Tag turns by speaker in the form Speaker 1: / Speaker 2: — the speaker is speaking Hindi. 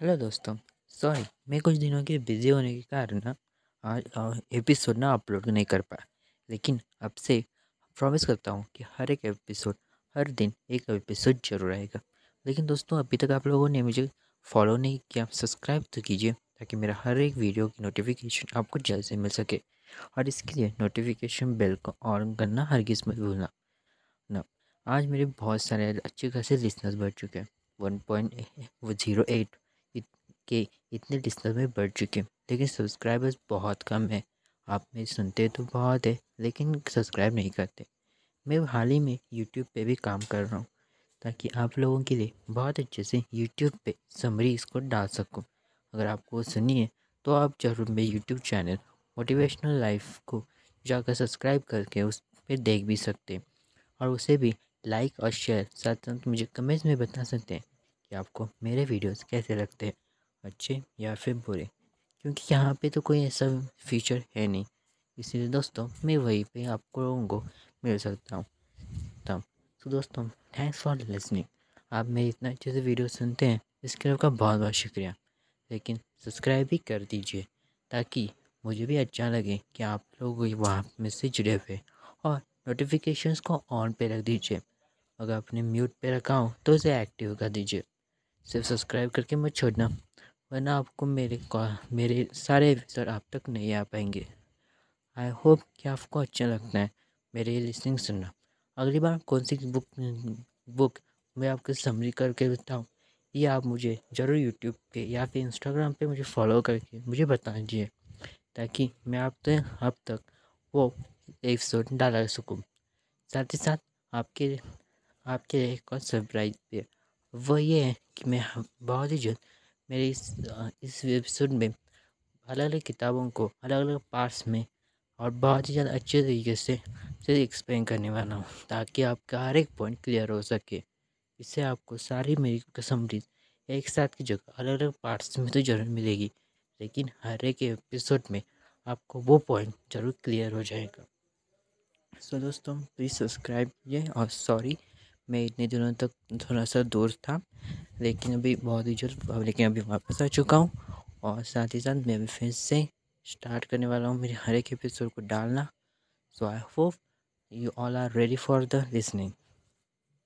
Speaker 1: हेलो दोस्तों, सॉरी, मैं कुछ दिनों के बिज़ी होने के कारण ना, आज एपिसोड ना अपलोड नहीं कर पाया। लेकिन अब से प्रॉमिस करता हूँ कि हर एक एपिसोड, हर दिन एक एपिसोड ज़रूर आएगा। लेकिन दोस्तों, अभी तक आप लोगों ने मुझे फॉलो नहीं किया, सब्सक्राइब तो कीजिए, ताकि मेरा हर एक वीडियो की नोटिफिकेशन आपको जल्द से मिल सके। और इसके लिए नोटिफिकेशन बेल को ऑन करना हर मत भूलना ना। आज मेरे बहुत सारे अच्छे खासे लिसनर्स बढ़ चुके हैं। वन पॉइंट ज़ीरो एट के इतने लिसनर में बढ़ चुके हैं। लेकिन सब्सक्राइबर्स बहुत कम है। आप में सुनते तो बहुत है, लेकिन सब्सक्राइब नहीं करते। मैं हाल ही में यूट्यूब पे भी काम कर रहा हूँ, ताकि आप लोगों के लिए बहुत अच्छे से यूट्यूब पे समरी इसको डाल सकूँ। अगर आपको सुनिए तो आप ज़रूर मेरे यूट्यूब चैनल मोटिवेशनल लाइफ को जाकर सब्सक्राइब करके उस पर देख भी सकते हैं। और उसे भी लाइक और शेयर साथ साथ मुझे कमेंट्स में बता सकते हैं कि आपको मेरे वीडियोस कैसे लगते हैं। अच्छे या फिर बुरे, क्योंकि यहाँ पे तो कोई ऐसा फीचर है नहीं। इसीलिए दोस्तों, मैं वहीं पे आपको लोगों को मिल सकता हूँ। तब तो दोस्तों थैंक्स फॉर लिसनिंग आप मेरे इतना अच्छे से वीडियो सुनते हैं, इसके लिए आपका बहुत बहुत शुक्रिया। लेकिन सब्सक्राइब भी कर दीजिए, ताकि मुझे भी अच्छा लगे कि आप लोग वहाँ में से जुड़े हुए और नोटिफिकेशंस को ऑन पे रख दीजिए। अगर आपने म्यूट पे रखा हो तो उसे एक्टिव कर दीजिए। सिर्फ़ सब्सक्राइब करके मत छोड़ना। वरना आपको मेरे मेरे सारे एपिसोड आप तक नहीं आ पाएँगे। आई होप कि आपको अच्छा लगता है मेरे लिसनिंग सुनना। अगली बार कौन सी बुक बुक मैं आपको समरी करके बताऊँ, ये आप मुझे ज़रूर यूट्यूब पे या फिर इंस्टाग्राम पे मुझे फॉलो करके मुझे बता दीजिए, ताकि मैं आप तक अब तक वो एपिसोड डाला सकूँ। साथ ही साथ आपके आपके एक और सरप्राइज़ पे वो ये है कि मैं बहुत ही जल्द मेरे इस इस एपिसोड में अलग अलग किताबों को अलग अलग पार्ट्स में और बहुत ही ज़्यादा अच्छे तरीके से से एक्सप्लेन करने वाला हूँ ताकि आपका हर एक पॉइंट क्लियर हो सके। इससे आपको सारी मेरी समरी एक साथ की जगह अलग अलग पार्ट्स में तो ज़रूर मिलेगी लेकिन हर एक एपिसोड में आपको वो पॉइंट ज़रूर क्लियर हो जाएगा। सो so, दोस्तों प्लीज़ सब्सक्राइब कीजिए और सॉरी मैं इतने दिनों तक थोड़ा सा दूर था लेकिन अभी बहुत ही जल्द लेकिन अभी वापस आ चुका हूँ और साथ ही साथ मैं अभी फिर से स्टार्ट करने वाला हूँ मेरे हर एक एपिसोड को डालना। So I hope you all are ready for the listening